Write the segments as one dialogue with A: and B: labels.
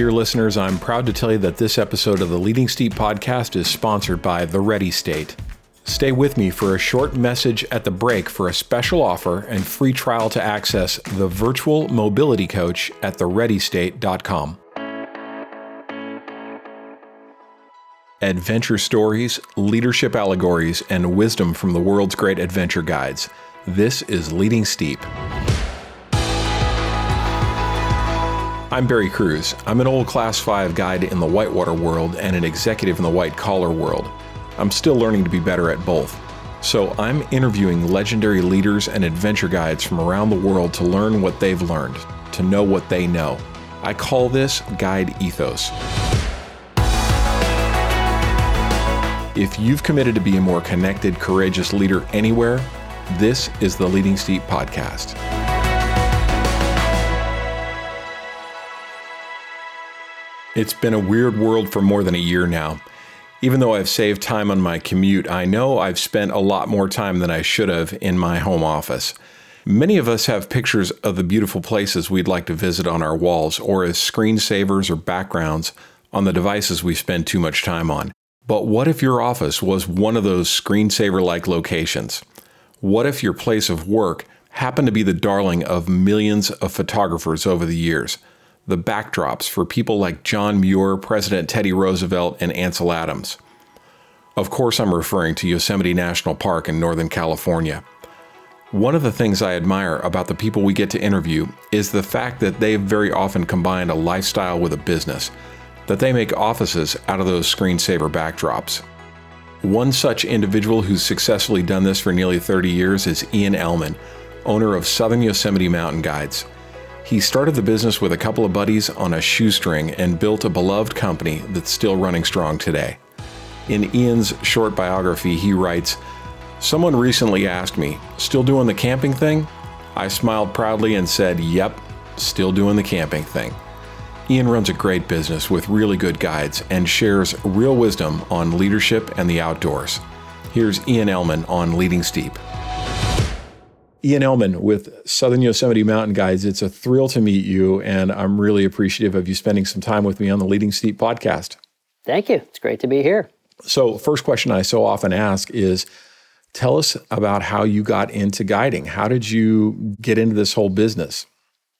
A: Dear listeners, I'm proud to tell you that this episode of the Leading Steep podcast is sponsored by The Ready State. Stay with me for a short message at the break for a special offer and free trial to access the virtual mobility coach at thereadystate.com. Adventure stories, leadership allegories, and wisdom from the world's great adventure guides. This is Leading Steep. I'm Barry Cruz. I'm an old Class 5 guide in the whitewater world and an executive in the white collar world. I'm still learning to be better at both. So I'm interviewing legendary leaders and adventure guides from around the world to learn what they've learned, to know what they know. I call this guide ethos. If you've committed to be a more connected, courageous leader anywhere, this is the Leading Steep podcast. It's been a weird world for more than a year now. Even though I've saved time on my commute, I know I've spent a lot more time than I should have in my home office. Many of us have pictures of the beautiful places we'd like to visit on our walls or as screensavers or backgrounds on the devices we spend too much time on. But what if your office was one of those screensaver like locations? What if your place of work happened to be the darling of millions of photographers over the years? The backdrops for people like John Muir, President Teddy Roosevelt, and Ansel Adams. Of course, I'm referring to Yosemite National Park in Northern California. One of the things I admire about the people we get to interview is the fact that they've very often combine a lifestyle with a business, that they make offices out of those screensaver backdrops. One such individual who's successfully done this for nearly 30 years is Ian Ellman, owner of Southern Yosemite Mountain Guides. He started the business with a couple of buddies on a shoestring and built a beloved company that's still running strong today. In Ian's short biography, he writes Someone recently asked me, Still doing the camping thing? I smiled proudly and said, Yep, still doing the camping thing. Ian runs a great business with really good guides and shares real wisdom on leadership and the outdoors. Here's Ian Ellman on Leading Steep. Ian Ellman with Southern Yosemite Mountain Guides. It's a thrill to meet you, and I'm really appreciative of you spending some time with me on the Leading Steep podcast.
B: Thank you. It's great to be here.
A: So, first question I so often ask is tell us about how you got into guiding. How did you get into this whole business?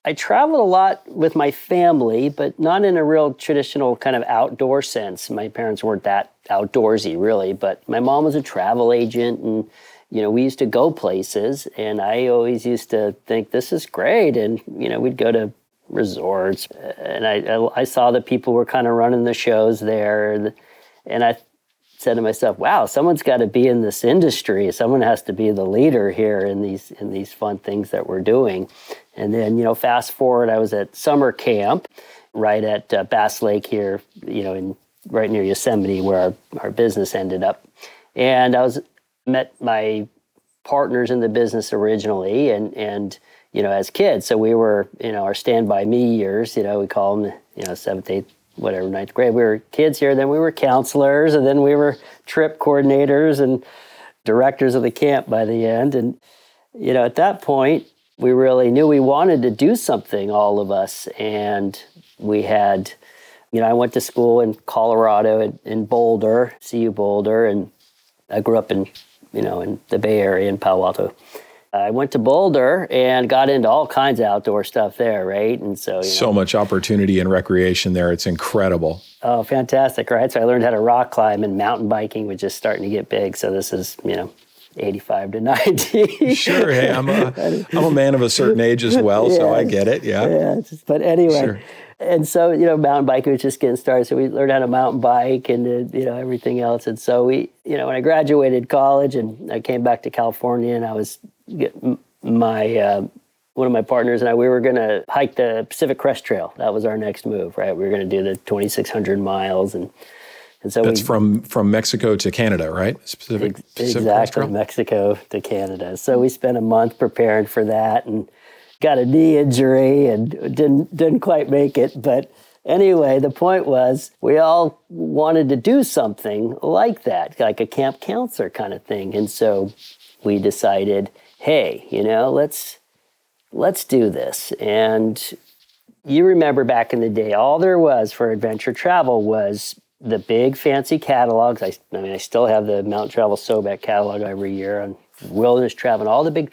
B: I traveled a lot with my family, but not in a real traditional kind of outdoor sense. My parents weren't that outdoorsy, really, but my mom was a travel agent and you know, we used to go places, and I always used to think this is great, and you know, we'd go to resorts, and I I saw that people were kind of running the shows there, and, and I said to myself, "Wow, someone's got to be in this industry. Someone has to be the leader here in these in these fun things that we're doing." And then, you know, fast forward, I was at summer camp right at uh, Bass Lake here, you know, in right near Yosemite, where our, our business ended up. And I was met my partners in the business originally and and you know as kids. So we were you know our stand by me years you know we call them you know seventh eighth whatever ninth grade. We were kids here then we were counselors and then we were trip coordinators and directors of the camp by the end. And you know at that point we really knew we wanted to do something all of us. And we had you know i went to school in colorado in, in boulder cu boulder and i grew up in you know, in the Bay Area in Palo Alto. I went to Boulder and got into all kinds of outdoor stuff there, right? And so,
A: you know, so much opportunity and recreation there. It's incredible.
B: Oh, fantastic, right? So I learned how to rock climb and mountain biking was just starting to get big. So this is, you know, 85 to 90.
A: sure. Hey, I'm a, I'm a man of a certain age as well, yeah, so I get it. Yeah.
B: Yeah. But anyway, sure and so you know mountain biking was just getting started. So we learned how to mountain bike and you know everything else. And so we you know when i graduated college and i came back to california and i was my uh, one of my partners and i we were going to hike the pacific crest trail. That was our next move right? We were going to do the 2600 miles and
A: and so that's we, from from Mexico to Canada, right?
B: Pacific, Pacific exactly, Mexico to Canada. So we spent a month preparing for that, and got a knee injury and didn't didn't quite make it. But anyway, the point was we all wanted to do something like that, like a camp counselor kind of thing. And so we decided, hey, you know, let's let's do this. And you remember back in the day, all there was for adventure travel was the big fancy catalogs. I, I mean, I still have the Mountain Travel Sobek catalog every year on wilderness travel and all the big,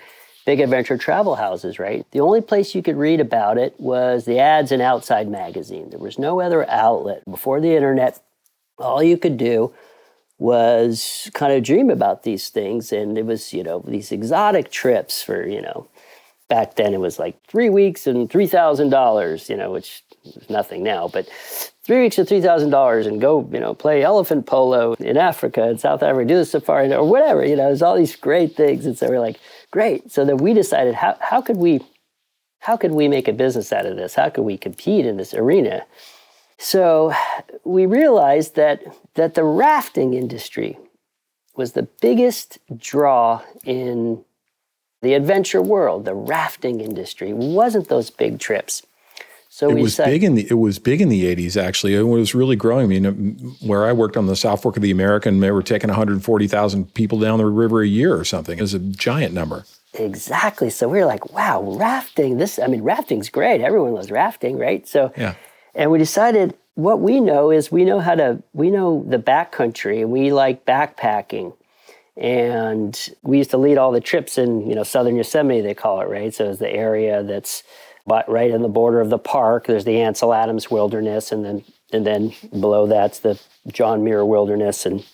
B: big adventure travel houses, right? The only place you could read about it was the ads in Outside Magazine. There was no other outlet. Before the internet, all you could do was kind of dream about these things. And it was, you know, these exotic trips for, you know, back then it was like three weeks and $3,000, you know, which is nothing now, but three weeks and $3,000 and go, you know, play elephant polo in Africa and South Africa, do the safari or whatever, you know, there's all these great things. And so we're like, great. So then we decided, how, how could we, how could we make a business out of this? How could we compete in this arena? So we realized that, that the rafting industry was the biggest draw in the adventure world, the rafting industry, wasn't those big trips.
A: So it was said, big in the it was big in the 80s actually. It was really growing. I mean, where I worked on the South Fork of the American, they were taking 140,000 people down the river a year or something. It was a giant number.
B: Exactly. So we were like, wow, rafting. This I mean, rafting's great. Everyone loves rafting, right? So
A: yeah.
B: and we decided what we know is we know how to we know the backcountry and we like backpacking and we used to lead all the trips in you know southern yosemite they call it right so it's the area that's but right in the border of the park there's the ansel adams wilderness and then and then below that's the john muir wilderness and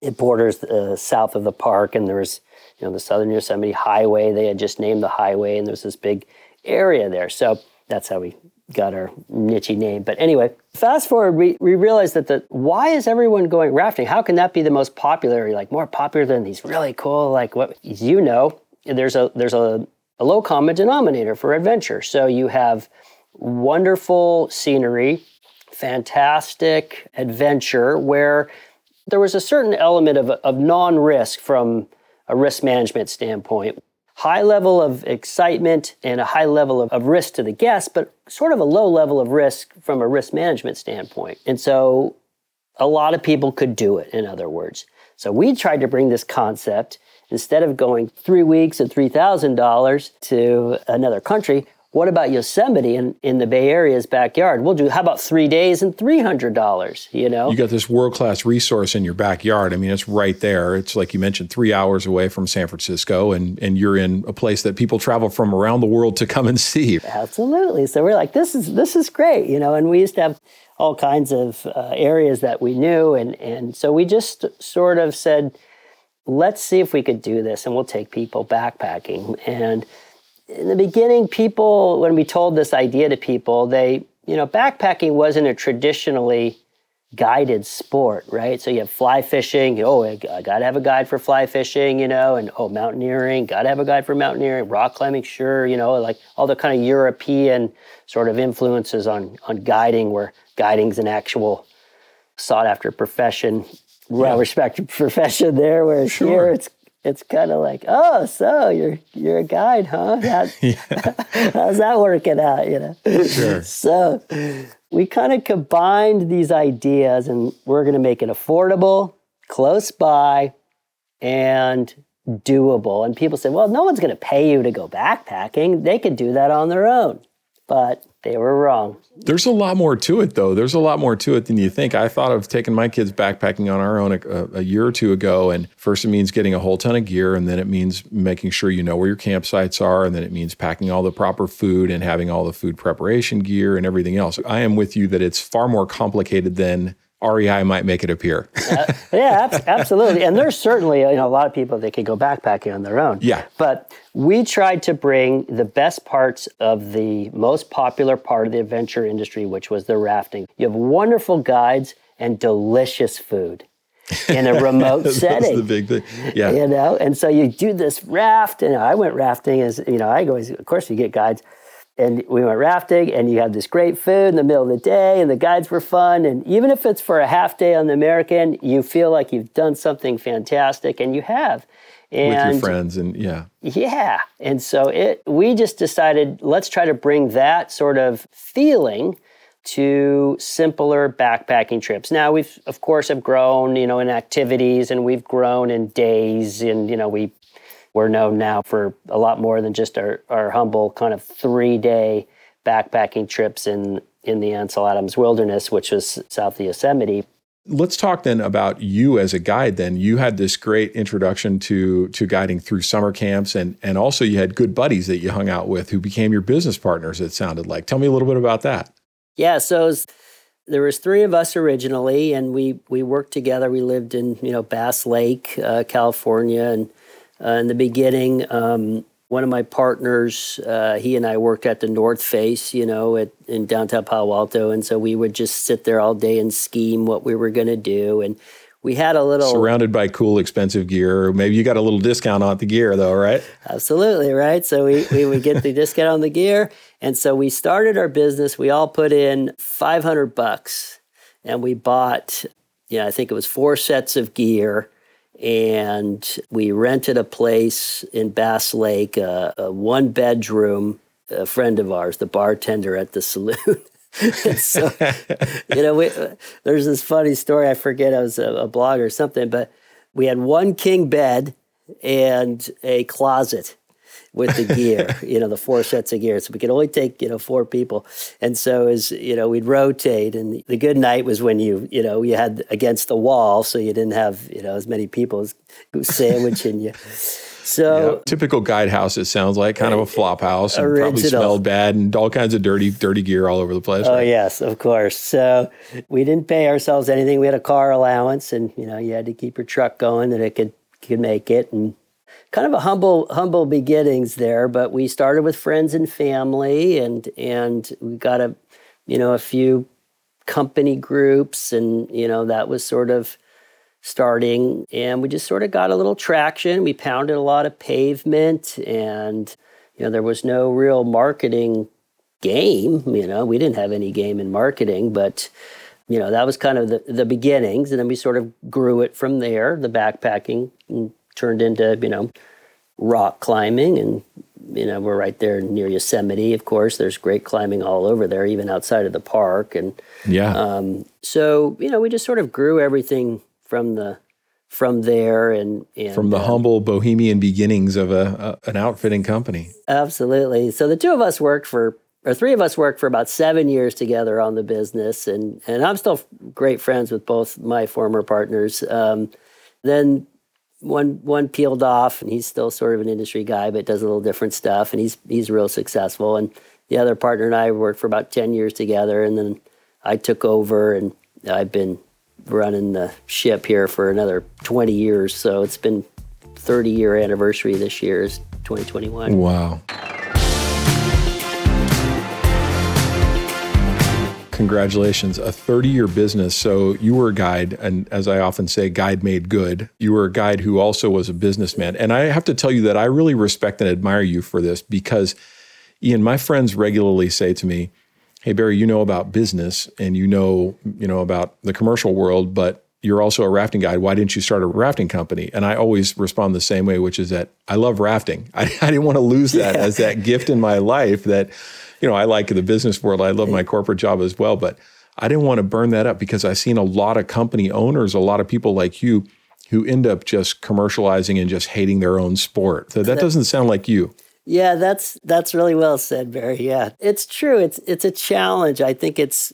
B: it borders uh, south of the park and there's you know the southern yosemite highway they had just named the highway and there's this big area there so that's how we got our niche name. But anyway, fast forward, we, we realized that the why is everyone going rafting? How can that be the most popular, like more popular than these really cool, like what you know, there's a there's a, a low common denominator for adventure. So you have wonderful scenery, fantastic adventure where there was a certain element of, of non-risk from a risk management standpoint high level of excitement and a high level of, of risk to the guest, but sort of a low level of risk from a risk management standpoint. And so a lot of people could do it, in other words. So we tried to bring this concept instead of going three weeks at $3,000 to another country, what about Yosemite in, in the Bay Area's backyard? We'll do, how about three days and $300, you know?
A: You got this world class resource in your backyard. I mean, it's right there. It's like you mentioned, three hours away from San Francisco, and, and you're in a place that people travel from around the world to come and see.
B: Absolutely. So we're like, this is, this is great, you know, and we used to have all kinds of uh, areas that we knew. And, and so we just sort of said, let's see if we could do this, and we'll take people backpacking. And in the beginning, people, when we told this idea to people, they, you know, backpacking wasn't a traditionally guided sport, right? So you have fly fishing, oh, I got to have a guide for fly fishing, you know, and oh, mountaineering, got to have a guide for mountaineering, rock climbing, sure, you know, like all the kind of European sort of influences on on guiding, where guiding's an actual sought after profession, well yeah. respected profession there, whereas sure. here it's it's kind of like, oh, so you're you're a guide, huh? how's that working out? You know.
A: Sure.
B: So we kind of combined these ideas, and we're going to make it affordable, close by, and doable. And people say, well, no one's going to pay you to go backpacking. They could do that on their own. But they were wrong.
A: There's a lot more to it, though. There's a lot more to it than you think. I thought of taking my kids backpacking on our own a, a, year or two ago. And first, it means getting a whole ton of gear. And then it means making sure you know where your campsites are. And then it means packing all the proper food and having all the food preparation gear and everything else. I am with you that it's far more complicated than REI might make it appear.
B: uh, yeah, ab- absolutely. And there's certainly you know, a lot of people that could go backpacking on their own.
A: Yeah.
B: But we tried to bring the best parts of the most popular part of the adventure industry, which was the rafting. You have wonderful guides and delicious food in a remote setting.
A: That's the big thing. Yeah.
B: You know, and so you do this raft, and I went rafting as you know, I always, of course, you get guides and we went rafting and you have this great food in the middle of the day and the guides were fun and even if it's for a half day on the american you feel like you've done something fantastic and you have.
A: And with your friends and yeah.
B: Yeah and so it we just decided let's try to bring that sort of feeling to simpler backpacking trips. Now we've of course have grown you know in activities and we've grown in days and you know we we're known now for a lot more than just our, our humble kind of three day backpacking trips in in the Ansel Adams Wilderness, which was south of Yosemite.
A: Let's talk then about you as a guide. Then you had this great introduction to to guiding through summer camps, and and also you had good buddies that you hung out with who became your business partners. It sounded like. Tell me a little bit about that.
B: Yeah, so there was three of us originally, and we we worked together. We lived in you know Bass Lake, uh, California, and uh, in the beginning, um, one of my partners, uh, he and I worked at the North Face, you know, at, in downtown Palo Alto. And so we would just sit there all day and scheme what we were going to do. And we had a little.
A: Surrounded by cool, expensive gear. Maybe you got a little discount on the gear, though, right?
B: Absolutely, right? So we, we would get the discount on the gear. And so we started our business. We all put in 500 bucks and we bought, you know, I think it was four sets of gear and we rented a place in Bass Lake, a, a one bedroom. A friend of ours, the bartender at the saloon. so, you know, we, there's this funny story. I forget, I was a, a blog or something, but we had one king bed and a closet with the gear, you know, the four sets of gear. So we could only take, you know, four people. And so as, you know, we'd rotate and the good night was when you, you know, you had against the wall so you didn't have, you know, as many people as sandwiching you. So
A: yeah. typical guide house, it sounds like kind of a uh, flop house and original. probably smelled bad and all kinds of dirty, dirty gear all over the place.
B: Oh right? yes, of course. So we didn't pay ourselves anything. We had a car allowance, and you know you had to keep your truck going that it could could make it. And kind of a humble humble beginnings there but we started with friends and family and and we got a you know a few company groups and you know that was sort of starting and we just sort of got a little traction. We pounded a lot of pavement and you know there was no real marketing game you know we didn't have any game in marketing but you know that was kind of the, the beginnings and then we sort of grew it from there the backpacking turned into you know rock climbing and you know we're right there near yosemite of course. There's great climbing all over there even outside of the park. And
A: yeah. um,
B: so you know we just sort of grew everything from the from there and, and
A: from the um, humble bohemian beginnings of a, a, an outfitting company.
B: Absolutely. So the two of us worked for or three of us worked for about seven years together on the business. And and i'm still great friends with both my former partners. Um, then one one peeled off and he's still sort of an industry guy but does a little different stuff and he's he's real successful. And the other partner and I worked for about 10 years together and then I took over and I've been running the ship here for another 20 years. So it's been 30 year anniversary this year is 2021
A: wow Congratulations. A 30 year business. So you were a guide, and as I often say, guide made good. You were a guide who also was a businessman. And I have to tell you that I really respect and admire you for this because, Ian, my friends regularly say to me, Hey, Barry, you know about business and you know, you know about the commercial world, but you're also a rafting guide. Why didn't you start a rafting company? And I always respond the same way, which is that I love rafting. I, I didn't want to lose that yeah. as that gift in my life that you know, I like the business world. I love my corporate job as well, but I didn't want to burn that up because I've seen a lot of company owners, a lot of people like you who end up just commercializing and just hating their own sport. So that doesn't sound like you.
B: Yeah, that's that's really well said, Barry. Yeah. It's true. It's it's a challenge. I think it's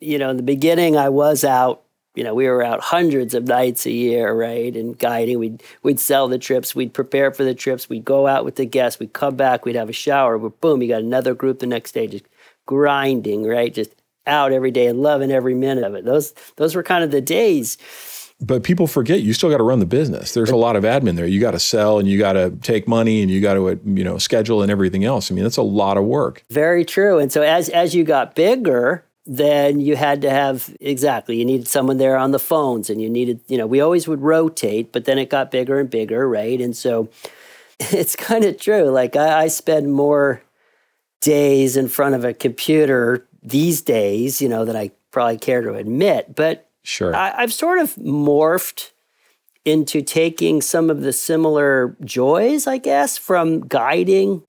B: you know, in the beginning I was out you know, we were out hundreds of nights a year, right? And guiding, we'd we'd sell the trips, we'd prepare for the trips, we'd go out with the guests, we'd come back, we'd have a shower, but boom, you got another group the next day, just grinding, right? Just out every day and loving every minute of it. Those those were kind of the days.
A: But people forget you still got to run the business. There's a lot of admin there. You got to sell and you got to take money and you got to you know schedule and everything else. I mean, that's a lot of work.
B: Very true. And so as as you got bigger, then you had to have exactly you needed someone there on the phones and you needed you know we always would rotate but then it got bigger and bigger right? And so it's kind of true like I, I spend more days in front of a computer these days you know than i probably care to admit but
A: sure.
B: I, i've sort of morphed into taking some of the similar joys i guess from guiding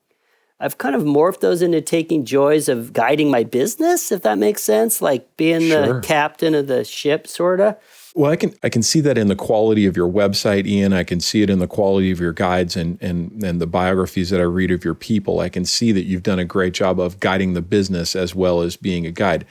B: I've kind of morphed those into taking joys of guiding my business, if that makes sense, like being sure. the captain of the ship, sort of.
A: Well, I can I can see that in the quality of your website, Ian. I can see it in the quality of your guides and and and the biographies that I read of your people. I can see that you've done a great job of guiding the business as well as being a guide.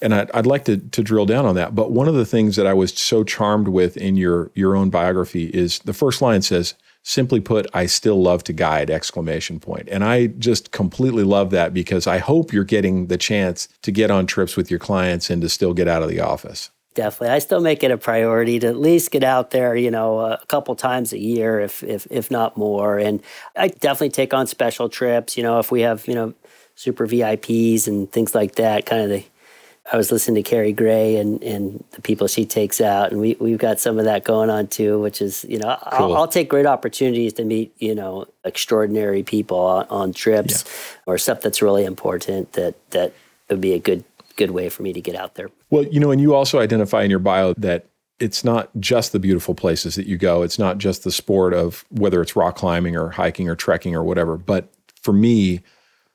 A: And I'd, I'd like to to drill down on that. But one of the things that I was so charmed with in your your own biography is the first line says, simply put, I still love to guide exclamation point. And I just completely love that because I hope you're getting the chance to get on trips with your clients and to still get out of the office.
B: Definitely. I still make it a priority to at least get out there, you know, a couple times a year, if, if, if not more. And I definitely take on special trips, you know, if we have, you know, super VIPs and things like that, kind of the, I was listening to Carrie Gray and, and the people she takes out, and we, we've got some of that going on too, which is, you know, cool. I'll, I'll, take great opportunities to meet, you know, extraordinary people on, on trips yeah. or stuff that's really important that, that would be a good good way for me to get out there.
A: Well, you know, and you also identify in your bio that it's not just the beautiful places that you go. It's not just the sport of whether it's rock climbing or hiking or trekking or whatever. But for me,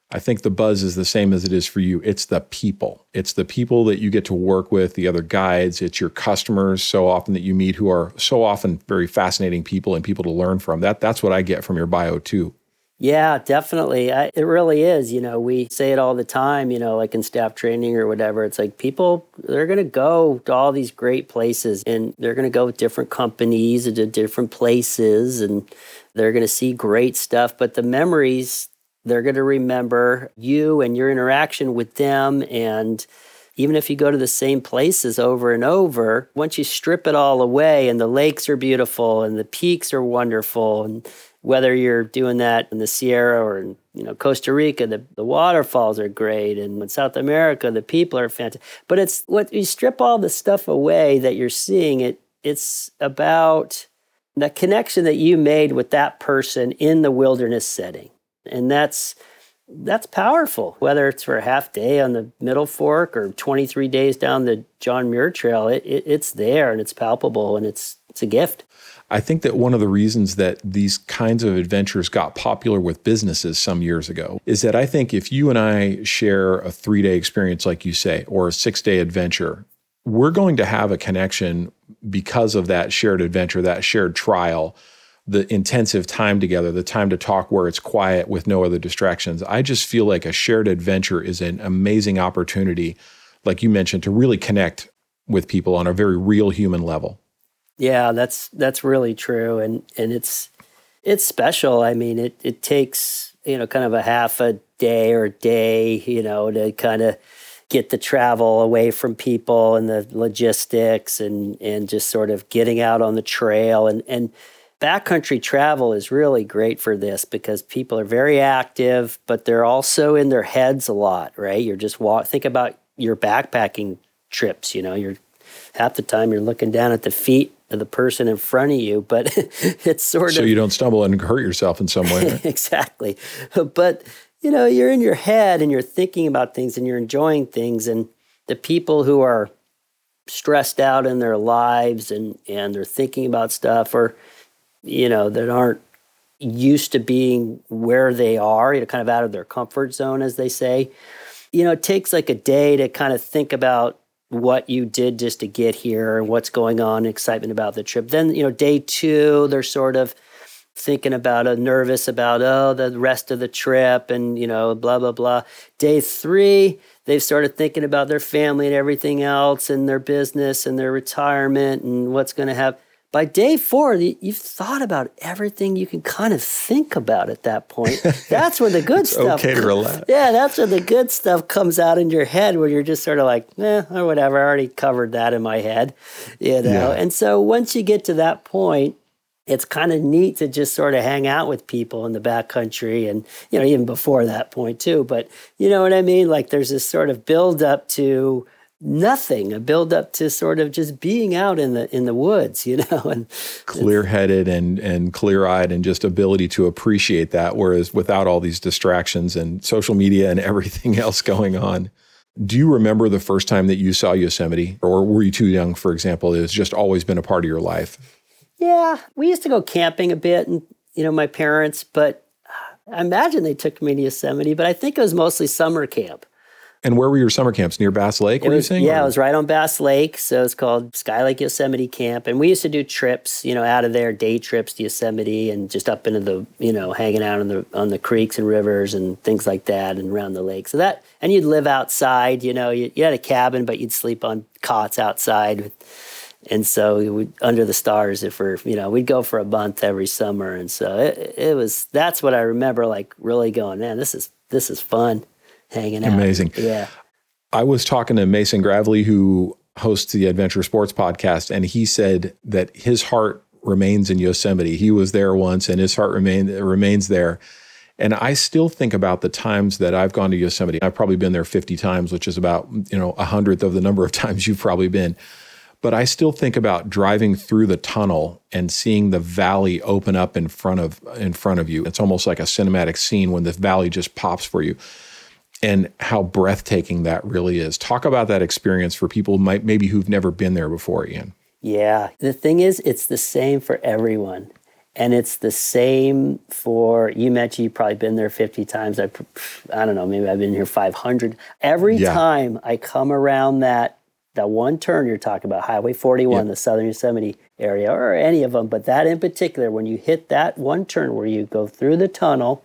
A: I think the buzz is the same as it is for you. It's the people. It's the people that you get to work with, the other guides, it's your customers so often that you meet who are so often very fascinating people and people to learn from. That that's what I get from your bio too.
B: Yeah, definitely. I, it really is. You know, we say it all the time, you know, like in staff training or whatever. It's like people, they're going to go to all these great places and they're going to go with different companies and to different places and they're going to see great stuff. But the memories, they're going to remember you and your interaction with them. And even if you go to the same places over and over, once you strip it all away and the lakes are beautiful and the peaks are wonderful and whether you're doing that in the Sierra or in you know Costa Rica, the, the waterfalls are great, and in South America, the people are fantastic. But it's what you strip all the stuff away that you're seeing. It it's about the connection that you made with that person in the wilderness setting, and that's that's powerful. Whether it's for a half day on the Middle Fork or 23 days down the John Muir Trail, it, it it's there and it's palpable and it's it's a gift.
A: I think that one of the reasons that these kinds of adventures got popular with businesses some years ago is that I think if you and I share a three day experience, like you say, or a six day adventure, we're going to have a connection because of that shared adventure, that shared trial, the intensive time together, the time to talk where it's quiet with no other distractions. I just feel like a shared adventure is an amazing opportunity, like you mentioned, to really connect with people on a very real human level.
B: Yeah, that's that's really true, and and it's it's special. I mean, it it takes you know kind of a half a day or day, you know, to kind of get the travel away from people and the logistics and and just sort of getting out on the trail and and backcountry travel is really great for this because people are very active but they're also in their heads a lot right you're just walk think about your backpacking trips you know you're half the time you're looking down at the feet of the person in front of you, but it's sort
A: so
B: of
A: so you don't stumble and hurt yourself in some way. Right?
B: exactly, but you know you're in your head and you're thinking about things and you're enjoying things, and the people who are stressed out in their lives and and they're thinking about stuff or you know that aren't used to being where they are, you know, kind of out of their comfort zone, as they say. You know, it takes like a day to kind of think about what you did just to get here and what's going on, excitement about the trip. Then, you know, day two, they're sort of thinking about it, nervous about, oh, the rest of the trip and, you know, blah, blah, blah. Day three, they've started thinking about their family and everything else and their business and their retirement and what's going to happen by day four, you've thought about everything you can kind of think about at that point. That's when the good stuff.
A: Okay to relax.
B: Yeah, that's when the good stuff comes out in your head, where you're just sort of like, eh, or whatever. I already covered that in my head, you know. Yeah. And so once you get to that point, it's kind of neat to just sort of hang out with people in the backcountry, and you know, even before that point too. But you know what I mean? Like there's this sort of build up to nothing a build up to sort of just being out in the in the woods you know and
A: clear-headed and and clear-eyed and just ability to appreciate that whereas without all these distractions and social media and everything else going on. Do you remember the first time that you saw yosemite? Or were you too young for example it's just always been a part of your life?
B: Yeah we used to go camping a bit and you know my parents but uh, i imagine they took me to yosemite but i think it was mostly summer camp
A: And where were your summer camps? Near Bass Lake,
B: It
A: were
B: was,
A: you saying?
B: yeah,
A: or-
B: it was right on Bass Lake. So it's called Sky Lake Yosemite Camp. And we used to do trips, you know, out of there, day trips to Yosemite and just up into the, you know, hanging out on the on the creeks and rivers and things like that and around the lake. So that and you'd live outside, you know, you, you had a cabin, but you'd sleep on cots outside. And so we would, under the stars, if we're, you know, we'd go for a month every summer. And so it, it was, that's what I remember, like really going, man, this is, this is fun hanging out.
A: Amazing.
B: Yeah.
A: I was talking to Mason Gravely, who hosts the Adventure Sports podcast, and he said that his heart remains in Yosemite. He was there once, and his heart remain, remains there. And I still think about the times that I've gone to Yosemite. I've probably been there 50 times, which is about, you know, a hundredth of the number of times you've probably been. But I still think about driving through the tunnel and seeing the valley open up in front of in front of you. It's almost like a cinematic scene when the valley just pops for you and how breathtaking that really is. Talk about that experience for people might maybe who've never been there before, Ian.
B: Yeah. The thing is, it's the same for everyone. And it's the same for you mentioned you've probably been there 50 times. I, I don't know, maybe I've been here 500. Every
A: Yeah.
B: time I come around that that one turn you're talking about, Highway 41,
A: Yeah.
B: the Southern Yosemite area, or any of them, but that in particular, when you hit that one turn where you go through the tunnel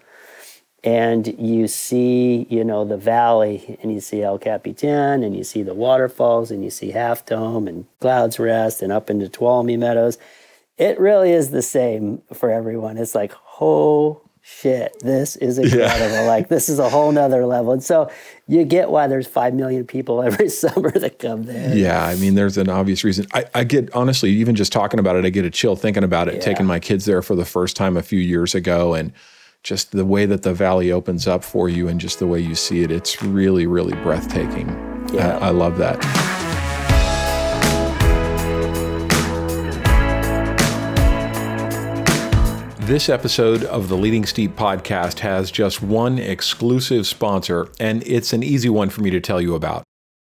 B: and you see, you know, the valley and you see El Capitan and you see the waterfalls and you see Half Dome and Clouds Rest and up into Tuolumne Meadows. It really is the same for everyone. It's like, oh shit, this is incredible. Like this is a whole nother level. And so you get why there's five million people every summer that come there.
A: Yeah, I mean, there's an obvious reason. I, I get honestly, even just talking about it, I get a chill thinking about it.
B: Yeah.
A: Taking my kids there for the first time a few years ago, and just the way that the valley opens up for you, and just the way you see it, it's really, really breathtaking.
B: Yeah.
A: I, I love that. This episode of the Leading Steep podcast has just one exclusive sponsor, and it's an easy one for me to tell you about.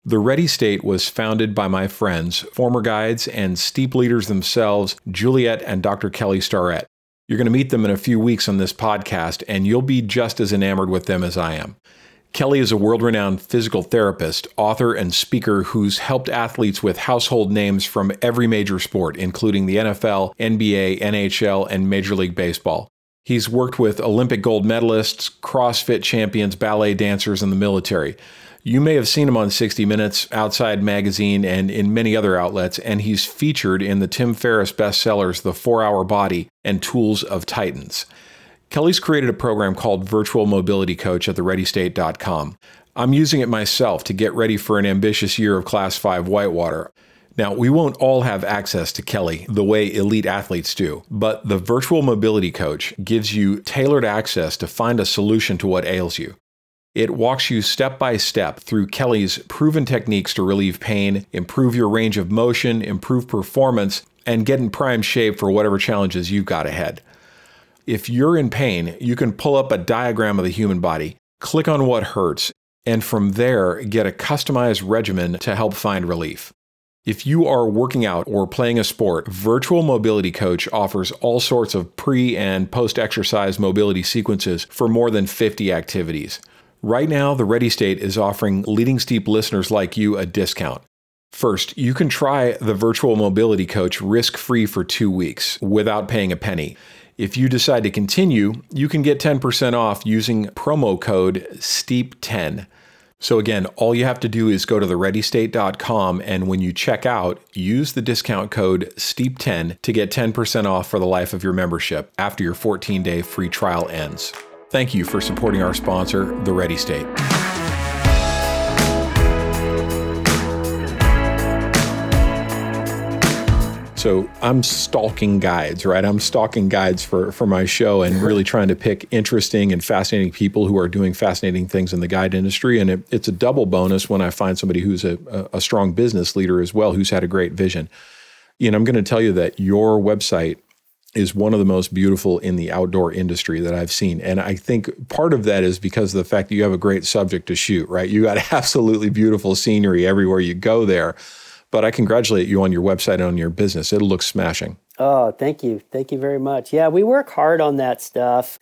A: The Ready State was founded by my friends, former guides, and steep leaders themselves, Juliet and Dr. Kelly Starrett. You're going to meet them in a few weeks on this podcast, and you'll be just as enamored with them as I am. Kelly is a world renowned physical therapist, author, and speaker who's helped athletes with household names from every major sport, including the NFL, NBA, NHL, and Major League Baseball. He's worked with Olympic gold medalists, CrossFit champions, ballet dancers, and the military. You may have seen him on 60 Minutes, Outside Magazine, and in many other outlets, and he's featured in the Tim Ferriss bestsellers The Four Hour Body and Tools of Titans. Kelly's created a program called Virtual Mobility Coach at thereadystate.com. I'm using it myself to get ready for an ambitious year of Class 5 whitewater. Now, we won't all have access to Kelly the way elite athletes do, but the Virtual Mobility Coach gives you tailored access to find a solution to what ails you. It walks you step by step through Kelly's proven techniques to relieve pain, improve your range of motion, improve performance, and get in prime shape for whatever challenges you've got ahead. If you're in pain, you can pull up a diagram of the human body, click on what hurts, and from there get a customized regimen to help find relief. If you are working out or playing a sport, Virtual Mobility Coach offers all sorts of pre and post exercise mobility sequences for more than 50 activities. Right now, the Ready State is offering Leading Steep listeners like you a discount. First, you can try the Virtual Mobility Coach risk free for two weeks without paying a penny. If you decide to continue, you can get 10% off using promo code STEEP10. So, again, all you have to do is go to thereadystate.com and when you check out, use the discount code STEEP10 to get 10% off for the life of your membership after your 14 day free trial ends. Thank you for supporting our sponsor, The Ready State. So I'm stalking guides, right? I'm stalking guides for, for my show and really trying to pick interesting and fascinating people who are doing fascinating things in the guide industry. And it, it's a double bonus when I find somebody who's a, a, strong business leader as well, who's had a great vision. Ian, I'm going to tell you that your website is one of the most beautiful in the outdoor industry that I've seen. And I think part of that is because of the fact that you have a great subject to shoot, right? You got absolutely beautiful scenery everywhere you go there. But I congratulate you on your website and on your business. It looks smashing.
B: Oh, thank you. Thank you very much. Yeah, we work hard on that stuff.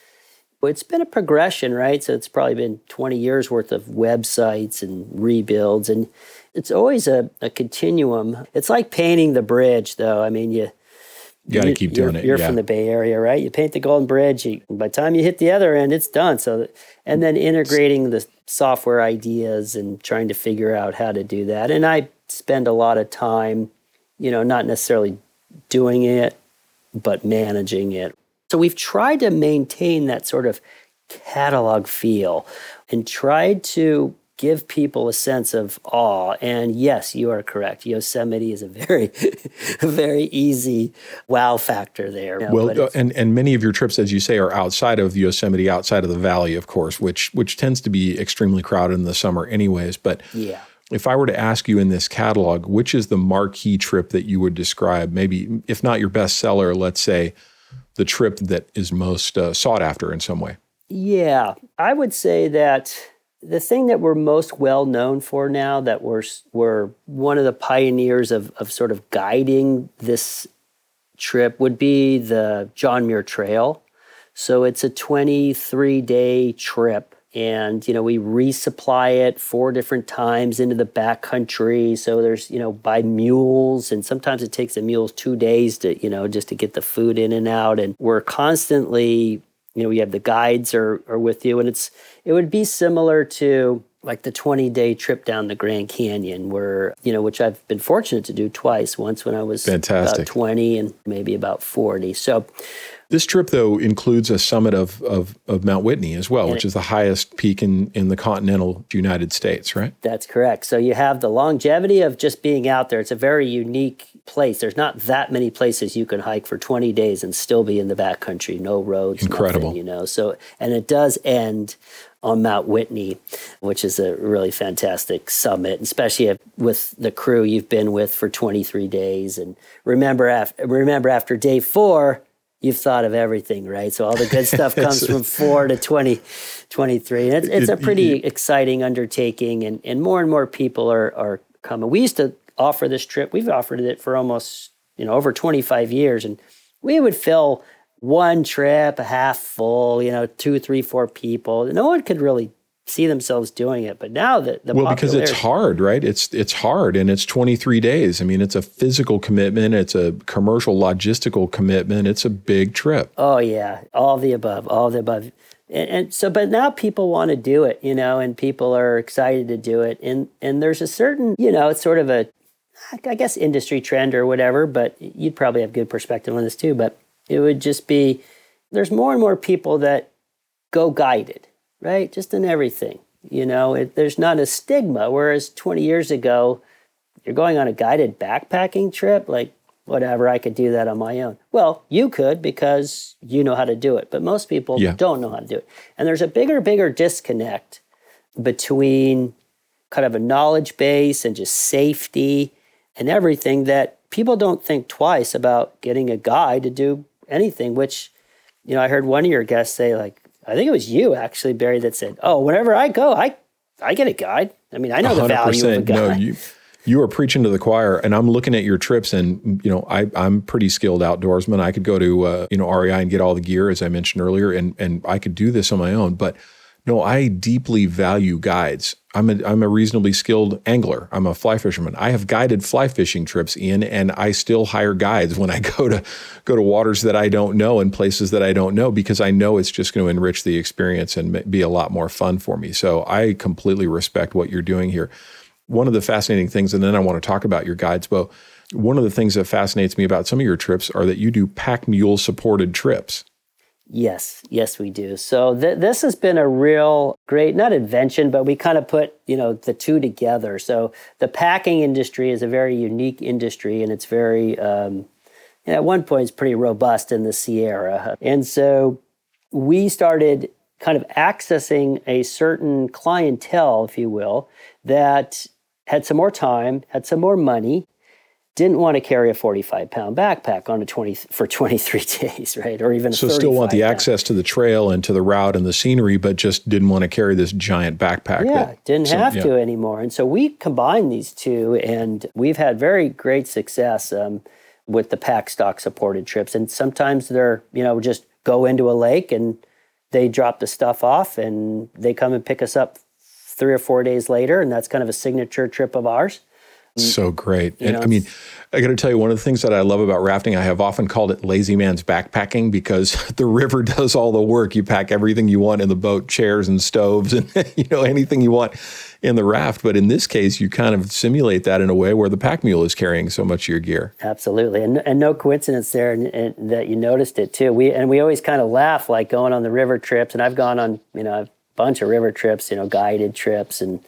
B: It's been a progression, right? So it's probably been 20 years worth of websites and rebuilds. And it's always a, a continuum. It's like painting the bridge, though. I mean, you,
A: you got to keep doing
B: you're,
A: it.
B: You're
A: yeah.
B: from the Bay Area, right? You paint the Golden Bridge. You, by the time you hit the other end, it's done. So, and then integrating the software ideas and trying to figure out how to do that. And I spend a lot of time, you know, not necessarily doing it, but managing it. So we've tried to maintain that sort of catalog feel and tried to give people a sense of awe. And yes, you are correct. Yosemite is a very, very easy wow factor there.
A: well, uh, and and many of your trips, as you say, are outside of Yosemite, outside of the valley, of course, which which tends to be extremely crowded in the summer, anyways. But
B: yeah.
A: If I were to ask you in this catalog, which is the marquee trip that you would describe? Maybe, if not your best seller, let's say the trip that is most uh, sought after in some way.
B: Yeah, I would say that the thing that we're most well known for now, that we're we're one of the pioneers of of sort of guiding this trip, would be the John Muir Trail. So it's a 23 day trip and you know we resupply it four different times into the back country so there's you know by mules and sometimes it takes the mules two days to you know just to get the food in and out and we're constantly you know we have the guides are, are with you and it's it would be similar to like the 20 day trip down the grand canyon where you know which i've been fortunate to do twice once when i was
A: Fantastic.
B: about 20 and maybe about 40 so
A: this trip, though, includes a summit of, of, of Mount Whitney as well, which is the highest peak in, in the continental United States, right?
B: That's correct. So you have the longevity of just being out there. It's a very unique place. There's not that many places you can hike for 20 days and still be in the backcountry, no roads,
A: incredible.
B: Nothing, you know. So and it does end on Mount Whitney, which is a really fantastic summit, especially with the crew you've been with for 23 days. And remember, after, remember after day four, you've thought of everything, right? So all the good stuff comes from four to 20, 23. And it's, it's a pretty exciting undertaking, and, and more and more people are, are coming. We used to offer this trip, we've offered it for almost, you know, over 25 years, and we would fill one trip, a half full, you know, two, three, four people. No one could really see themselves doing it. But now that the
A: well, because it's hard, right? It's it's hard, and it's 23 days. I mean, it's a physical commitment. It's a commercial logistical commitment. It's a big trip.
B: Oh yeah, all the above, all the above. And, and so, but now people want to do it, you know, and people are excited to do it. And and there's a certain, you know, it's sort of a, I guess, industry trend or whatever. But you'd probably have good perspective on this too. But it would just be, there's more and more people that go guided right? Just in everything. You know, it, there's not a stigma. Whereas 20 years ago, you're going on a guided backpacking trip, like, whatever, I could do that on my own. Well, you could because you know how to do it, but most people yeah. don't know how to do it. And there's a bigger, bigger disconnect between kind of a knowledge base and just safety and everything that people don't think twice about getting a guide to do anything, which, you know, I heard one of your guests say, like, I think it was you actually, Barry, that said, "Oh, whenever I go, I I get a guide. I mean, I know the value of a guide."
A: No, you you are preaching to the choir, and I'm looking at your trips, and you know, I I'm pretty skilled outdoorsman. I could go to uh, you know REI and get all the gear, as I mentioned earlier, and and I could do this on my own, but no, I deeply value guides. I'm a, I'm a reasonably skilled angler. I'm a fly fisherman. I have guided fly fishing trips in, and I still hire guides when I go to go to waters that I don't know and places that I don't know because I know it's just going to enrich the experience and be a lot more fun for me. So I completely respect what you're doing here. One of the fascinating things, and then I want to talk about your guides, Bo. One of the things that fascinates me about some of your trips are that you do pack mule supported trips.
B: Yes, yes, we do. So th- this has been a real great, not invention, but we kind of put you know the two together. So the packing industry is a very unique industry, and it's very, um, and at one point, it's pretty robust in the Sierra. And so we started kind of accessing a certain clientele, if you will, that had some more time, had some more money, didn't want to carry a 45 pound backpack on a 20 for 23 days, right? Or even
A: so still want the pound. access to the trail and to the route and the scenery, but just didn't want to carry this giant backpack.
B: Yeah, that, didn't so, have yeah. to anymore. And so we combined these two, and we've had very great success um, with the pack stock supported trips. And sometimes they're you know just go into a lake and they drop the stuff off and they come and pick us up three or four days later. And that's kind of a signature trip of ours. Mm.
A: So great. And know, I mean, I got to tell you, one of the things that I love about rafting, I have often called it lazy man's backpacking because the river does all the work. You pack everything you want in the boat, chairs and stoves, and you know anything you want in the raft. But in this case, you kind of simulate that in a way where the pack mule is carrying so much of your gear.
B: Absolutely, and, and no coincidence there and, and that you noticed it too. We and we always kind of laugh like going on the river trips, and I've gone on you know a bunch of river trips, you know, guided trips and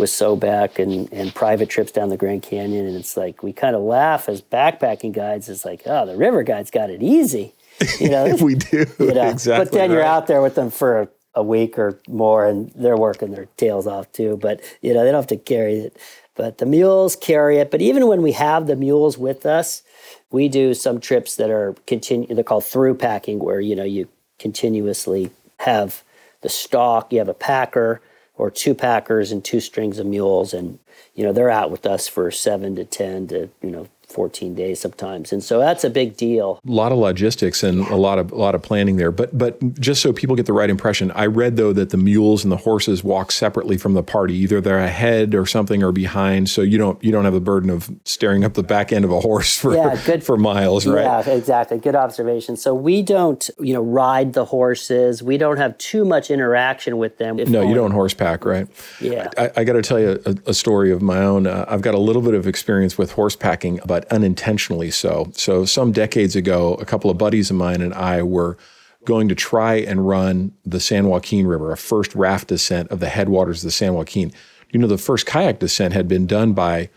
B: with Sobek and, and private trips down the Grand Canyon. And it's like, we kind of laugh as backpacking guides. It's like, oh, the river guides got it easy.
A: You know, If we do. You know? Exactly.
B: But then right. you're out there with them for a, a, week or more and they're working their tails off too. But, you know, they don't have to carry it. But the mules carry it. But even when we have the mules with us, we do some trips that are continue. They're called through packing, where you know you continuously have the stock. You have a packer or two packers and two strings of mules. And you know they're out with us for 7 to 10 to you know 14 days sometimes. And so that's a big deal.
A: A lot of logistics and a lot of a lot of planning there. But but just so people get the right impression i read though that the mules and the horses walk separately from the party. Either they're ahead or something or behind. So you don't you don't have the burden of staring up the back end of a horse for yeah, good, for miles right?
B: Yeah exactly. Good observation. So we don't you know ride the horses. We don't have too much interaction with them.
A: No you don't horse pack right?
B: Yeah.
A: I, I got to tell you a, a, story of my own. Uh, i've got a little bit of experience with horsepacking but but unintentionally so. So, some decades ago, a couple of buddies of mine and I were going to try and run the San Joaquin River, a first raft descent of the headwaters of the San Joaquin. You know, the first kayak descent had been done by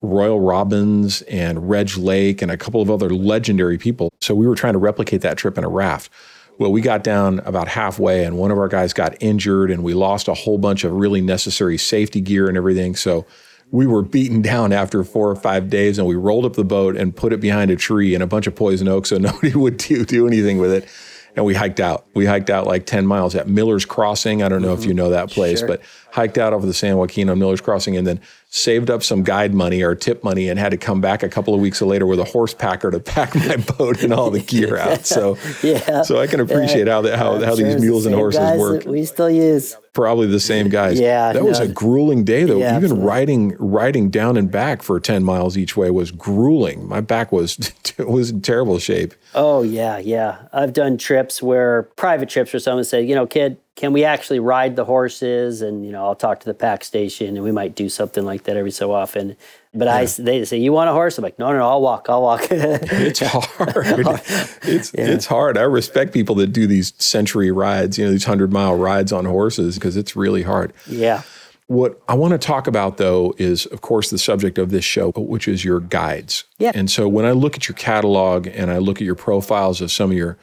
A: Royal Robbins and Reg Lake and a couple of other legendary people. So we were trying to replicate that trip in a raft. Well, we got down about halfway and one of our guys got injured and we lost a whole bunch of really necessary safety gear and everything. So we were beaten down after four or five days and we rolled up the boat and put it behind a tree and a bunch of poison oak so nobody would do, do anything with it and we hiked out. We hiked out like 10 miles at Miller's Crossing. I don't know mm-hmm. if you know that place, sure. but hiked out over the San Joaquin on Miller's Crossing and then saved up some guide money or tip money and had to come back a couple of weeks later with a horse packer to pack my boat and all the gear out. So, yeah. so I can appreciate yeah. how, the, how, how these mules and horses work.
B: we still use.
A: Probably the same guys.
B: yeah.
A: That no. was a grueling day though. Yeah, Even absolutely. riding, riding down and back for 10 miles each way was grueling. My back was, was in terrible shape.
B: Oh yeah. Yeah. I've done trips where private trips where someone said, you know, kid, can we actually ride the horses? And you know, I'll talk to the pack station, and we might do something like that every so often. But yeah. I, they say, "You want a horse?" I'm like, "No, no, no I'll walk. I'll walk."
A: it's hard. it's yeah. it's hard. I respect people that do these century rides, you know, these hundred mile rides on horses because it's really hard.
B: Yeah.
A: What I want to talk about, though, is of course the subject of this show, which is your guides.
B: Yeah.
A: And so when I look at your catalog and I look at your profiles of some of your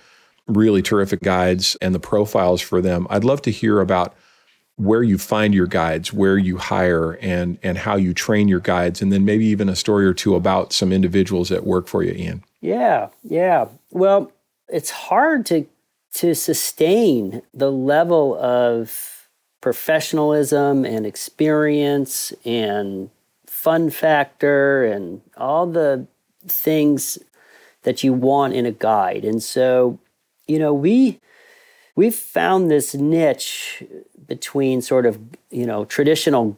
A: really terrific guides and the profiles for them. I'd love to hear about where you find your guides, where you hire, and and how you train your guides, and then maybe even a story or two about some individuals that work for you, Ian.
B: Yeah, yeah. Well, it's hard to to sustain the level of professionalism and experience and fun factor and all the things that you want in a guide. And so you know, we we've found this niche between sort of, you know, traditional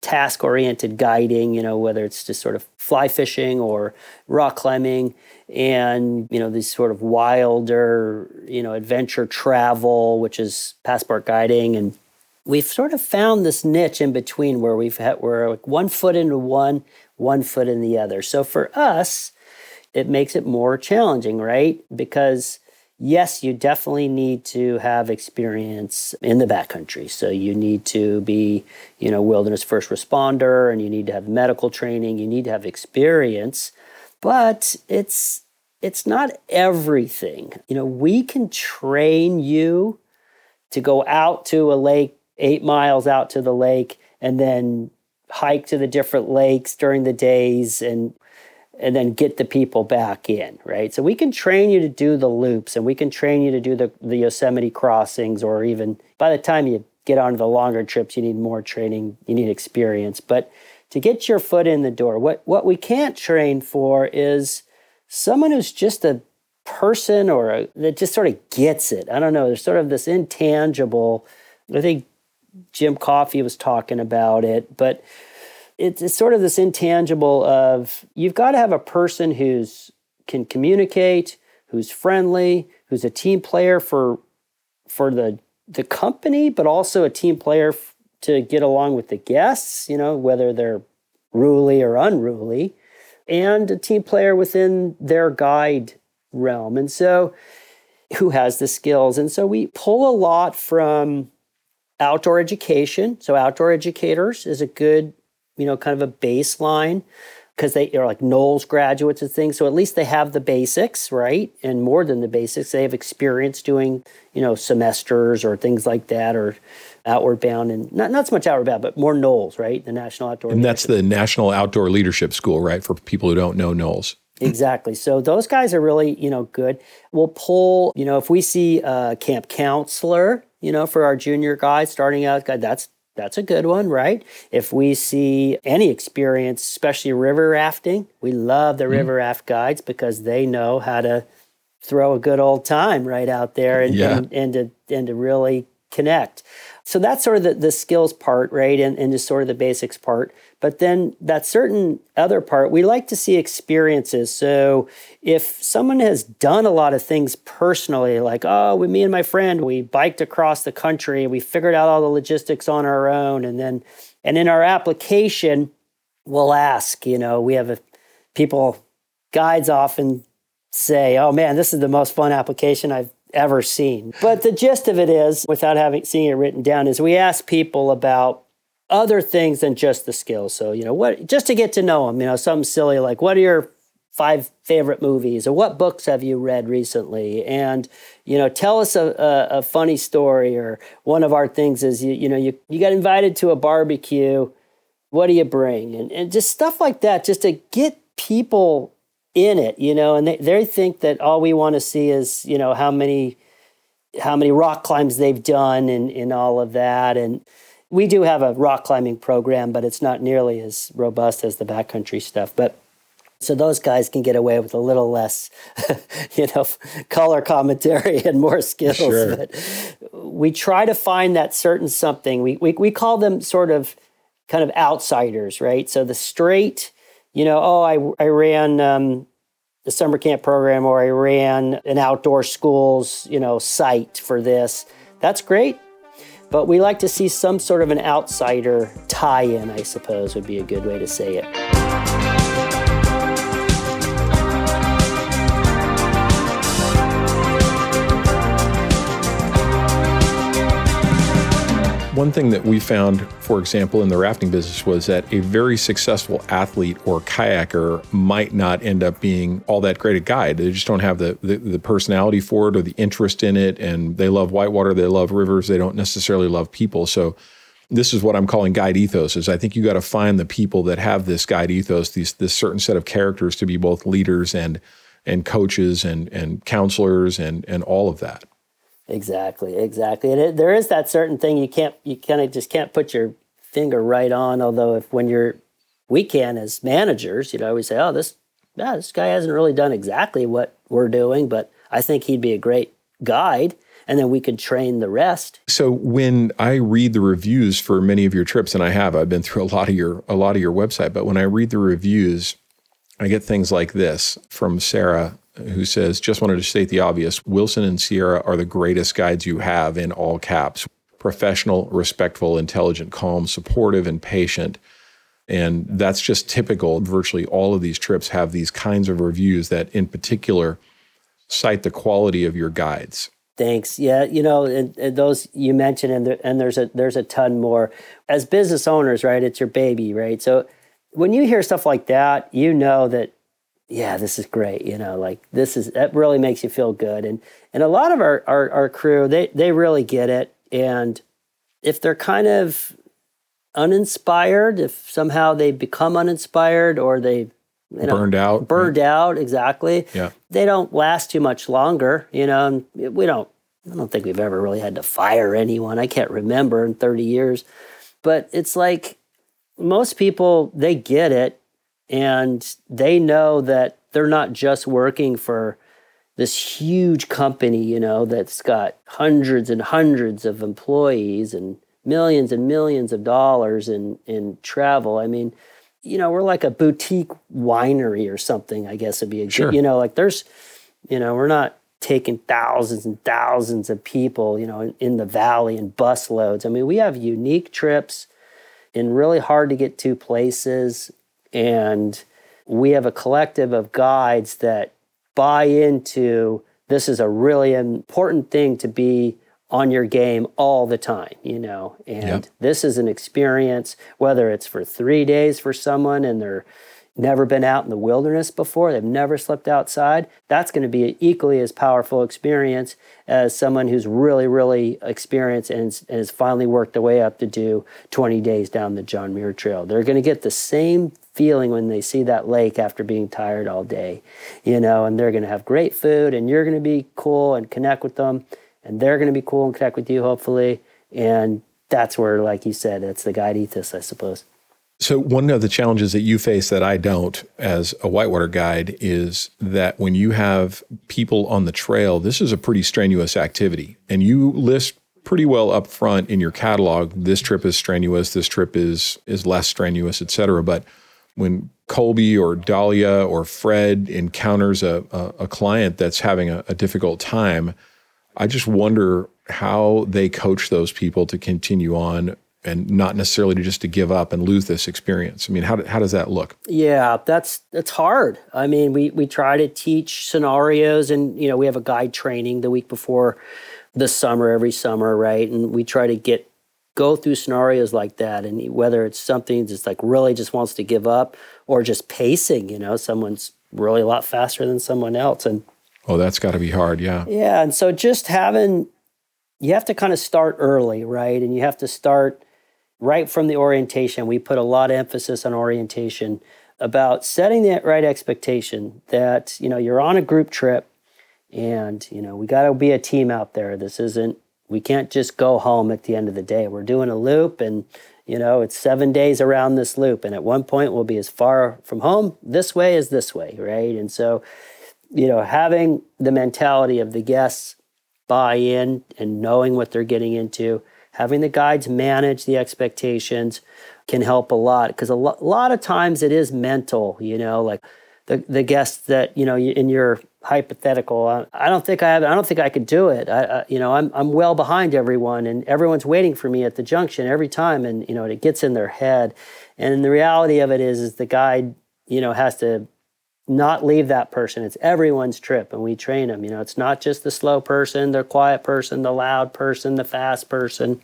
B: task oriented guiding, you know, whether it's just sort of fly fishing or rock climbing and, you know, these sort of wilder, you know, adventure travel, which is passport guiding. And we've sort of found this niche in between where we've had, we're like one foot into one, one foot in the other. So for us, it makes it more challenging, right? Because yes, you definitely need to have experience in the backcountry. So you need to be, you know, wilderness first responder and you need to have medical training, you need to have experience, but it's it's not everything. You know, we can train you to go out to a lake 8 miles out to the lake and then hike to the different lakes during the days and and then get the people back in, right? So we can train you to do the loops and we can train you to do the, the Yosemite crossings, or even by the time you get onto the longer trips, you need more training, you need experience. But to get your foot in the door, what, what we can't train for is someone who's just a person or a, that just sort of gets it. I don't know. There's sort of this intangible. I think Jim Coffey was talking about it, but it's, it's sort of this intangible of you've got to have a person who's can communicate, who's friendly, who's a team player for for the the company, but also a team player f- to get along with the guests. You know, whether they're ruly or unruly, and a team player within their guide realm. And so, who has the skills? And so we pull a lot from outdoor education. So outdoor educators is a good, you know, kind of a baseline because they are like NOLS graduates and things. So at least they have the basics, right? And more than the basics, they have experience doing, you know, semesters or things like that or outward bound and not, not so much outward bound, but more NOLS, right? The National Outdoor.
A: And that's the National Outdoor Leadership School, right? For people who don't know NOLS.
B: Exactly. So those guys are really, you know, good. We'll pull, you know, if we see a camp counselor, you know, for our junior guys starting out, that's that's a good one, right? If we see any experience, especially river rafting, we love the mm-hmm. river raft guides because they know how to throw a good old time right out there and, yeah. and, and to and to really connect. So that's sort of the, the skills part, right? And, and just sort of the basics part. But then that certain other part, we like to see experiences. So if someone has done a lot of things personally, like, oh, with me and my friend, we biked across the country, we figured out all the logistics on our own. And then, and in our application, we'll ask, you know, we have a, people, guides often say, oh man, this is the most fun application I've ever seen. But the gist of it is, without having seeing it written down, is we ask people about other things than just the skills. So, you know, what just to get to know them, you know, something silly like what are your five favorite movies or what books have you read recently and you know tell us a, a, a funny story or one of our things is you, you know you, you got invited to a barbecue what do you bring and, and just stuff like that just to get people in it you know and they, they think that all we want to see is you know how many how many rock climbs they've done and, and all of that and we do have a rock climbing program, but it's not nearly as robust as the backcountry stuff. But so those guys can get away with a little less, you know, color commentary and more skills. Sure. But we try to find that certain something. We, we we call them sort of kind of outsiders, right? So the straight, you know, oh, I I ran um, the summer camp program or I ran an outdoor schools, you know, site for this. That's great but we like to see some sort of an outsider tie in, I suppose would be a good way to say it.
A: One thing that we found, for example, in the rafting business was that a very successful athlete or kayaker might not end up being all that great a guide. They just don't have the, the, the personality for it or the interest in it. And they love whitewater, they love rivers, they don't necessarily love people. So this is what I'm calling guide ethos is I think you got to find the people that have this guide ethos, these this certain set of characters to be both leaders and and coaches and and counselors and and all of that.
B: Exactly, exactly. And it, there is that certain thing you can't, you kind of just can't put your finger right on. Although, if when you're, we can as managers, you know, we say, oh, this, yeah, this guy hasn't really done exactly what we're doing, but I think he'd be a great guide. And then we could train the rest.
A: So when I read the reviews for many of your trips, and I have, I've been through a lot of your a lot of your website, but when I read the reviews, I get things like this from Sarah who says, just wanted to state the obvious Wilson and Sierra are the greatest guides you have in all caps professional, respectful, intelligent, calm, supportive, and patient. And that's just typical. Virtually all of these trips have these kinds of reviews that, in particular, cite the quality of your guides.
B: Thanks. Yeah, you know, and, and those you mentioned, and, there, and there's a there's a ton more. As business owners, right? It's your baby, right? So when you hear stuff like that, you know that yeah, this is great. You know, like this is that really makes you feel good. And and a lot of our our, our crew, they they really get it. And if they're kind of uninspired, if somehow they become uninspired or they
A: you know, burned out,
B: burned out, exactly.
A: Yeah,
B: they don't last too much longer. You know, we don't. I don't think we've ever really had to fire anyone. I can't remember in 30 years. But it's like most people, they get it and they know that they're not just working for this huge company, you know, that's got hundreds and hundreds of employees and millions and millions of dollars in in travel. I mean, you know, we're like a boutique winery or something, I guess would be a
A: sure.
B: you know, like there's you know, we're not taking thousands and thousands of people, you know, in, in the valley and bus loads. I mean, we have unique trips in really hard to get to places and we have a collective of guides that buy into this is a really important thing to be on your game all the time, you know. And
A: yep.
B: this is an experience, whether it's for three days for someone and they're never been out in the wilderness before, they've never slept outside, that's going to be an equally as powerful experience as someone who's really, really experienced and, and has finally worked their way up to do 20 days down the John Muir Trail. They're going to get the same feeling when they see that lake after being tired all day, you know, and they're going to have great food and you're going to be cool and connect with them and they're going to be cool and connect with you, hopefully. And that's where, like you said, it's the guide ethos, I suppose.
A: So, one of the challenges that you face that I don't as a whitewater guide is that when you have people on the trail, this is a pretty strenuous activity. And you list pretty well up front in your catalog this trip is strenuous, this trip is is less strenuous, et cetera. But when Colby or Dahlia or Fred encounters a, a, a client that's having a, a difficult time, I just wonder how they coach those people to continue on and not necessarily to just to give up and lose this experience. I mean, how, how does that look?
B: Yeah, that's that's hard. I mean, we we try to teach scenarios, and you know, we have a guide training the week before the summer every summer, right? And we try to get go through scenarios like that, and whether it's something that's like really just wants to give up, or just pacing. You know, someone's really a lot faster than someone else, and
A: Oh, that's got to be hard. Yeah.
B: Yeah. And so just having, you have to kind of start early, right? And you have to start right from the orientation. We put a lot of emphasis on orientation about setting that right expectation that, you know, you're on a group trip and, you know, we got to be a team out there. This isn't, we can't just go home at the end of the day. We're doing a loop and, you know, it's seven days around this loop. And at one point, we'll be as far from home this way as this way, right? And so, you know, having the mentality of the guests buy in and knowing what they're getting into, having the guides manage the expectations can help a lot because a, lo- a lot of times it is mental, you know, like the, the guests that, you know, in your hypothetical, I, I don't think I have, I don't think I could do it. I, I, you know, I'm, I'm well behind everyone and everyone's waiting for me at the junction every time. And, you know, it gets in their head. And the reality of it is, is the guide, you know, has to not leave that person. It's everyone's trip, and we train them. You know, it's not just the slow person, the quiet person, the loud person, the fast person.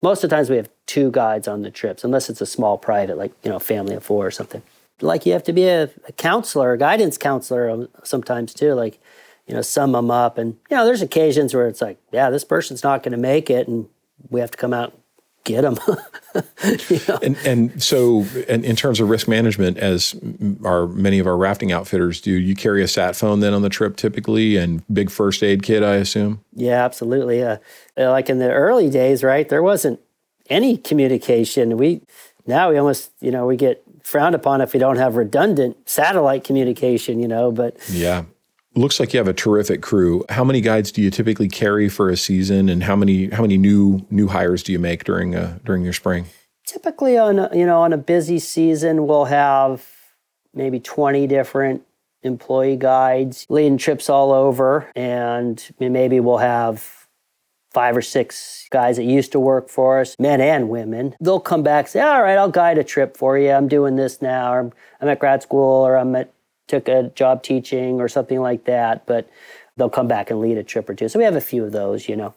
B: Most of the times we have two guides on the trips, unless it's a small private, like you know, family of four or something. Like you have to be a, a counselor, a guidance counselor um, sometimes too. Like, you know, sum them up, and you know, there's occasions where it's like, yeah, this person's not going to make it, and we have to come out get them.
A: you know? and, and so, in, in, terms of risk management, as our many of our rafting outfitters do, you carry a sat phone then on the trip typically, and big first aid kit, I assume.
B: Yeah, absolutely. Uh, like in the early days, right? There wasn't any communication. We now we almost you know we get frowned upon if we don't have redundant satellite communication. You know, but
A: yeah. Looks like you have a terrific crew. How many guides do you typically carry for a season, and how many how many new new hires do you make during uh, during your spring?
B: Typically, on a, you know on a busy season, we'll have maybe twenty different employee guides leading trips all over, and maybe we'll have five or six guys that used to work for us, men and women. They'll come back and say, "All right, I'll guide a trip for you. I'm doing this now, or I'm at grad school, or I'm at took a job teaching or something like that, but they'll come back and lead a trip or two. So we have a few of those, you know.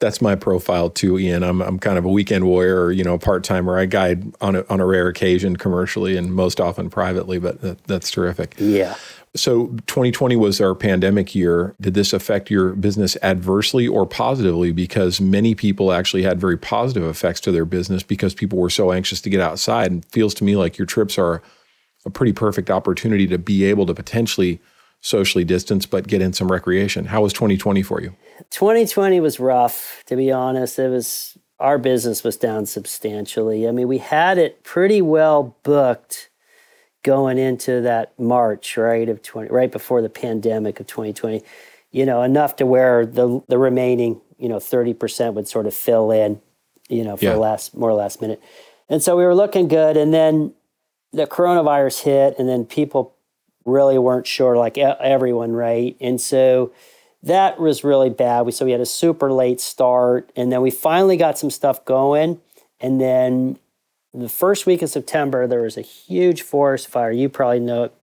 A: That's my profile too, Ian. I'm I'm kind of a weekend warrior, or, you know, part timer. I guide on a, on a rare occasion commercially and most often privately, but that, that's terrific.
B: Yeah.
A: So 2020 was our pandemic year. Did this affect your business adversely or positively? Because many people actually had very positive effects to their business because people were so anxious to get outside. And feels to me like your trips are a pretty perfect opportunity to be able to potentially socially distance but get in some recreation. How was 2020 for you?
B: 2020 was rough, to be honest. It was our business was down substantially. I mean, we had it pretty well booked going into that March, right, of 20 right before the pandemic of 2020. you know, enough to where the the remaining, you know, 30% would sort of fill in, you know, for
A: Yeah.
B: last more last minute. And so we were looking good and then the coronavirus hit and then people really weren't sure like everyone, right? And so that was really bad. We so we had a super late start and then we finally got some stuff going and then the first week of September there was a huge forest fire. You probably know it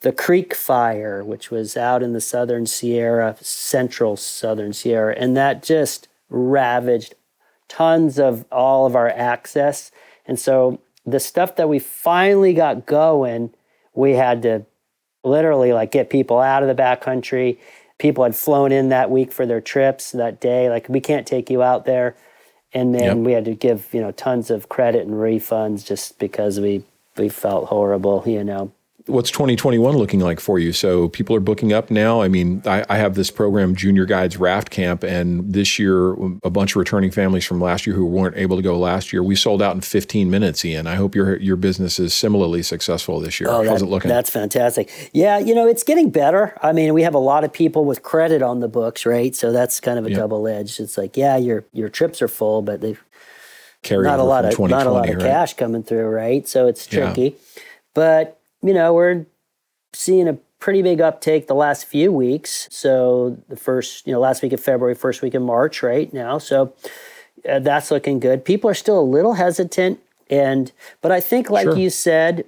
B: the Creek Fire, which was out in the southern Sierra, central southern Sierra, and that just ravaged tons of all of our access. And so the stuff that we finally got going, we had to literally like get people out of the backcountry. People had flown in that week for their trips that day. Like we can't take you out there. And then
A: Yep.
B: we had to give, you know, tons of credit and refunds just because we we felt horrible, you know.
A: What's 2021 looking like for you? So people are booking up now. I mean, I, I have this program, Junior Guides Raft Camp, and this year, a bunch of returning families from last year who weren't able to go last year, we sold out in 15 minutes. Ian, I hope your your business is similarly successful this year.
B: Oh,
A: How's
B: that-
A: it looking?
B: That's fantastic. Yeah, you know, it's getting better. I mean, we have a lot of people with credit on the books, right? So that's kind of a
A: Yeah.
B: double edged. It's like, yeah, your your trips are full, but they've
A: Carry
B: not a lot of not a lot of
A: right?
B: cash coming through, right? So it's
A: Yeah.
B: tricky. But you know, we're seeing a pretty big uptake the last few weeks. So the first, you know, last week of February, first week of March, right now. So uh, that's looking good. People are still a little hesitant, and but I think, like
A: Sure.
B: you said,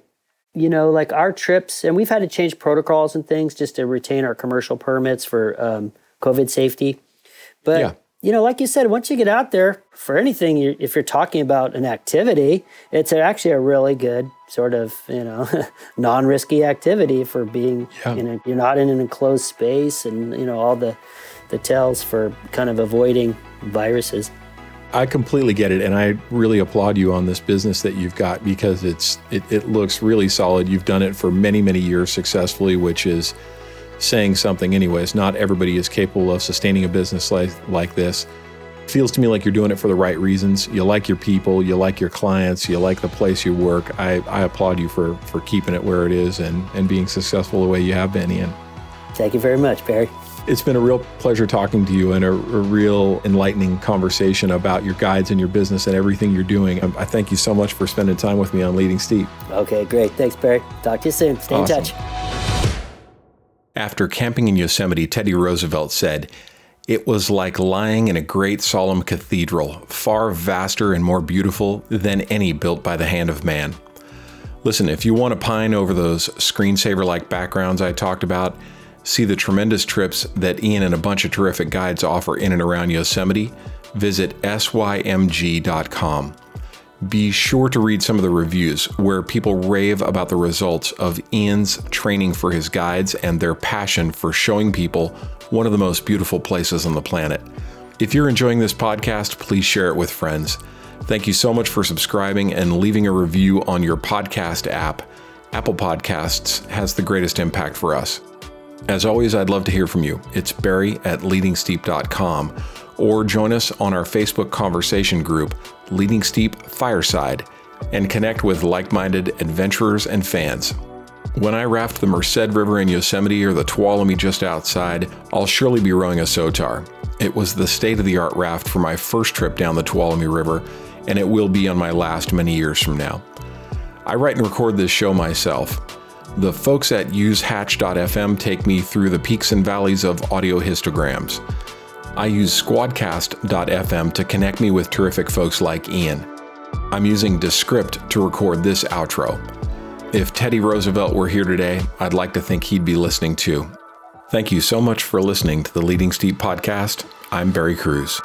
B: you know, like our trips, and we've had to change protocols and things just to retain our commercial permits for um, COVID safety. But
A: Yeah.
B: You know, like you said, once you get out there for anything, you if you're talking about an activity, it's actually a really good sort of you know non-risky activity for being
A: Yeah.
B: you know you're not in an enclosed space and you know all the the tells for kind of avoiding viruses.
A: I completely get it, and I really applaud you on this business that you've got because it's it, it looks really solid. You've done it for many many years successfully, which is saying something. Anyways, not everybody is capable of sustaining a business like like this. Feels to me like you're doing it for the right reasons. You like your people, you like your clients, you like the place you work. I, I applaud you for for keeping it where it is and and being successful the way you have been, Ian.
B: Thank you very much, Barry.
A: It's been a real pleasure talking to you and a, a real enlightening conversation about your guides and your business and everything you're doing. Um, I thank you so much for spending time with me on Leading Steep.
B: Okay, great. Thanks, Barry. Talk to you soon. Stay
A: Awesome.
B: in touch.
A: After camping in Yosemite, Teddy Roosevelt said, It was like lying in a great solemn cathedral, far vaster and more beautiful than any built by the hand of man. Listen, if you want to pine over those screensaver like backgrounds I talked about, see the tremendous trips that Ian and a bunch of terrific guides offer in and around Yosemite, visit symg.com. Be sure to read some of the reviews where people rave about the results of Ian's training for his guides and their passion for showing people one of the most beautiful places on the planet. If you're enjoying this podcast, please share it with friends. Thank you so much for subscribing and leaving a review on your podcast app. Apple Podcasts has the greatest impact for us. As always, I'd love to hear from you. It's barry at leadingsteep.com or join us on our Facebook conversation group, Leading Steep Fireside, and connect with like minded adventurers and fans. When I raft the Merced River in Yosemite or the Tuolumne just outside, I'll surely be rowing a Sotar. It was the state of the art raft for my first trip down the Tuolumne River, and it will be on my last many years from now. I write and record this show myself. The folks at usehatch.fm take me through the peaks and valleys of audio histograms. I use squadcast.fm to connect me with terrific folks like Ian. I'm using Descript to record this outro. If Teddy Roosevelt were here today, I'd like to think he'd be listening too. Thank you so much for listening to the Leading Steep podcast. I'm Barry Cruz.